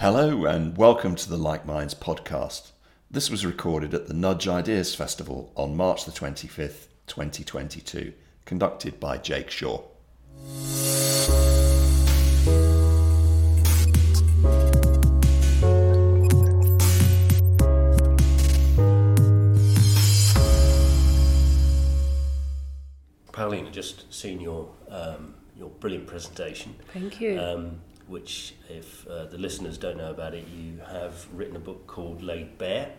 Hello and welcome to the Like Minds podcast. This was recorded at the Nudge Ideas Festival on March the 25th, 2022, conducted by Jake Shaw. Paulina, I just seen your um, your brilliant presentation. Thank you. Um, which, if uh, the listeners don't know about it, you have written a book called Laid Bare,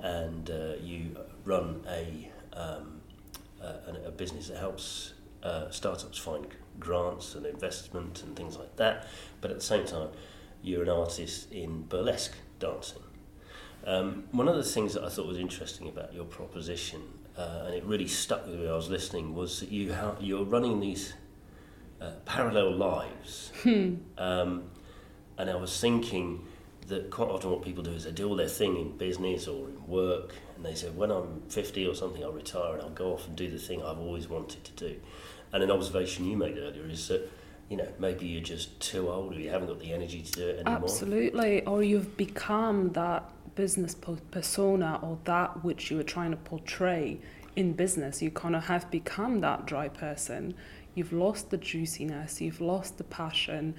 and uh, you run a, um, a, a business that helps uh, startups find grants and investment and things like that. But at the same time, you're an artist in burlesque dancing. Um, one of the things that I thought was interesting about your proposition, uh, and it really stuck with me. I was listening, was that you ha- you're running these uh, parallel lives. Um, and I was thinking that quite often what people do is they do all their thing in business or in work, and they say, when I'm 50 or something, I'll retire and I'll go off and do the thing I've always wanted to do. And an observation you made earlier is that, you know, maybe you're just too old or you haven't got the energy to do it anymore. Absolutely. Or you've become that business persona or that which you were trying to portray in business. You kind of have become that dry person. You've lost the juiciness, you've lost the passion.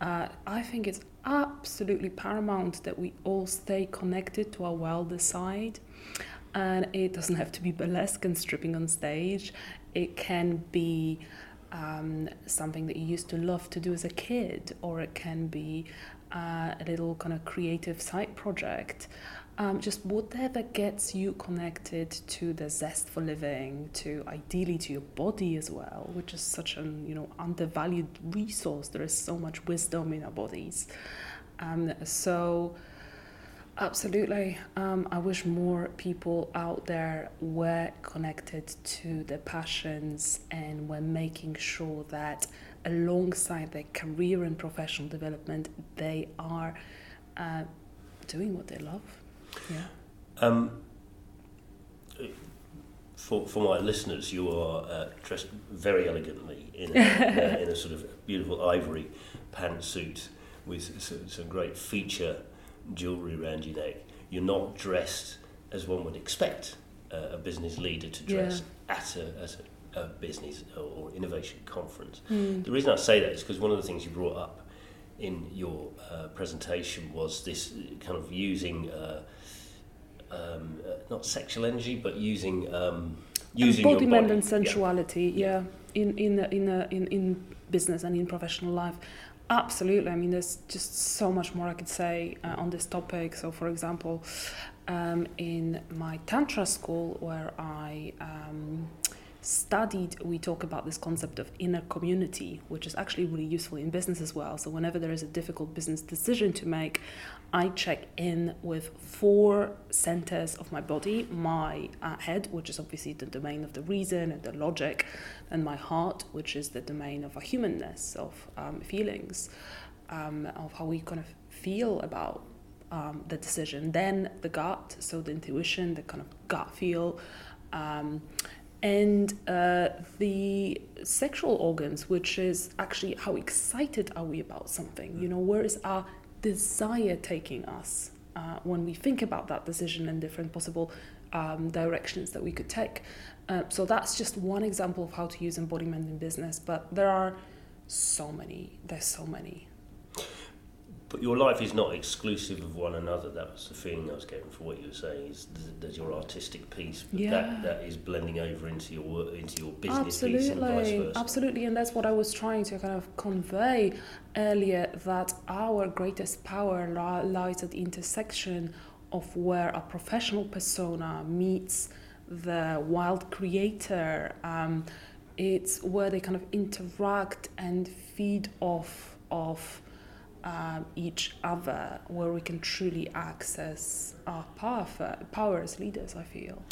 Uh, I think it's absolutely paramount that we all stay connected to our wilder side. And it doesn't have to be burlesque and stripping on stage. It can be um, something that you used to love to do as a kid, or it can be uh, a little kind of creative side project. Um, just whatever gets you connected to the zest for living, to ideally to your body as well, which is such an you know undervalued resource. There is so much wisdom in our bodies. Um, so Absolutely. Um, I wish more people out there were connected to their passions and were making sure that alongside their career and professional development, they are uh, doing what they love. Yeah. Um, for, for my listeners, you are uh, dressed very elegantly in a, uh, in a sort of beautiful ivory pantsuit with some, some great feature jewellery around your neck. You're not dressed as one would expect uh, a business leader to dress at a, at a, business or innovation conference. Mm. The reason I say that is because one of the things you brought up in your uh, presentation was this kind of using uh, um, uh, not sexual energy, but using um, using your Embodiment body. and sensuality, yeah, in in in, a, in in business and in professional life. Absolutely. I mean, there's just so much more I could say uh, on this topic. So, for example, um, in my Tantra school where I um, studied, we talk about this concept of inner community, which is actually really useful in business as well. So, whenever there is a difficult business decision to make, I check in with four centers of my body my uh, head, which is obviously the domain of the reason and the logic, and my heart, which is the domain of our humanness, of um, feelings, um, of how we kind of feel about um, the decision. Then the gut, so the intuition, the kind of gut feel. Um, and uh, the sexual organs, which is actually how excited are we about something? You know, where is our desire taking us uh, when we think about that decision and different possible um, directions that we could take? Uh, so that's just one example of how to use embodiment in business, but there are so many. There's so many. But your life is not exclusive of one another. That was the feeling I was getting for what you were saying. Is there's your artistic piece, but Yeah. that, that is blending over into your work, into your business piece, and vice Absolutely, versa. absolutely, and that's what I was trying to kind of convey earlier. That our greatest power lies at the intersection of where a professional persona meets the wild creator. Um, it's where they kind of interact and feed off of um, each other, where we can truly access our power, for, power as leaders. I feel.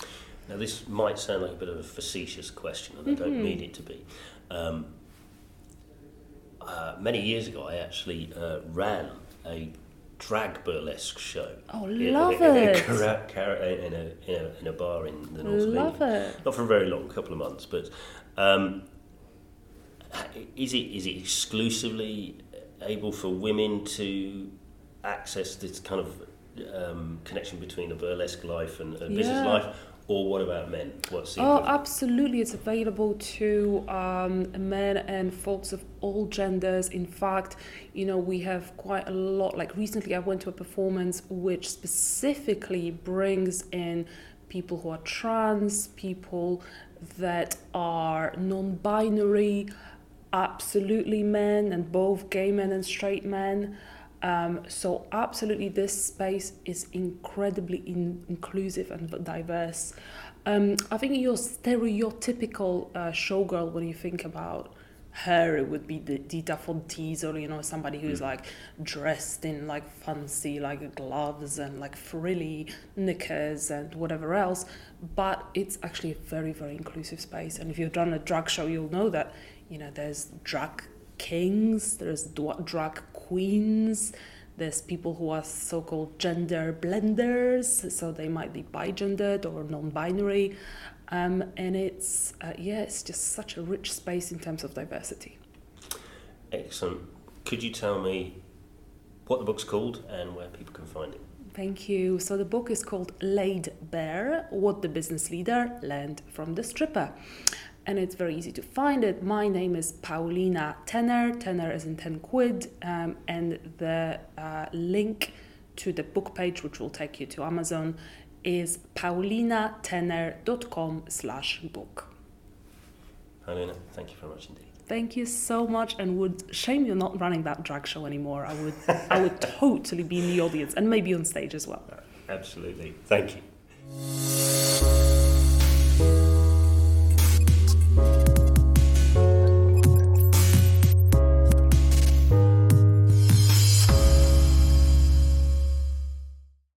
Now, this might sound like a bit of a facetious question, and I Mm-hmm. don't mean it to be. Um, uh, many years ago, I actually uh, ran a drag burlesque show. Oh, love in, it. In a, cara- cara- in, a, in, a, in a bar in the north Love of England. it. Not for a very long, couple of months, but um, is it is it exclusively able for women to access this kind of um, connection between a burlesque life and a business Yeah. life, or what about men? What's the Oh, absolutely. It's available to um, men and folks of all genders. In fact, you know, we have quite a lot. Like recently, I went to a performance which specifically brings in people who are trans, people that are non binary, absolutely men, and both gay men and straight men. Um, so absolutely, this space is incredibly in- inclusive and diverse. Um, I think your stereotypical uh, showgirl, when you think about her, it would be the Dita Von Teese or you know somebody who's like dressed in like fancy like gloves and like frilly knickers and whatever else. But it's actually a very very inclusive space. And if you've done a drag show, you'll know that you know there's drag kings, there's drag queens, there's people who are so called gender blenders, so they might be bi gendered or non binary. Um, and it's, uh, yeah, it's just such a rich space in terms of diversity. Excellent. Could you tell me what the book's called and where people can find it? Thank you. So the book is called Laid Bare What the Business Leader Learned from the Stripper. And it's very easy to find it. My name is Paulina Tenner. Tenner is in 10 quid. Um, and the uh, link to the book page, which will take you to Amazon, is paulinatenner.com slash book. Helena, thank you very much indeed. Thank you so much, and would shame you're not running that drag show anymore. I would, I would totally be in the audience and maybe on stage as well. Absolutely. Thank you.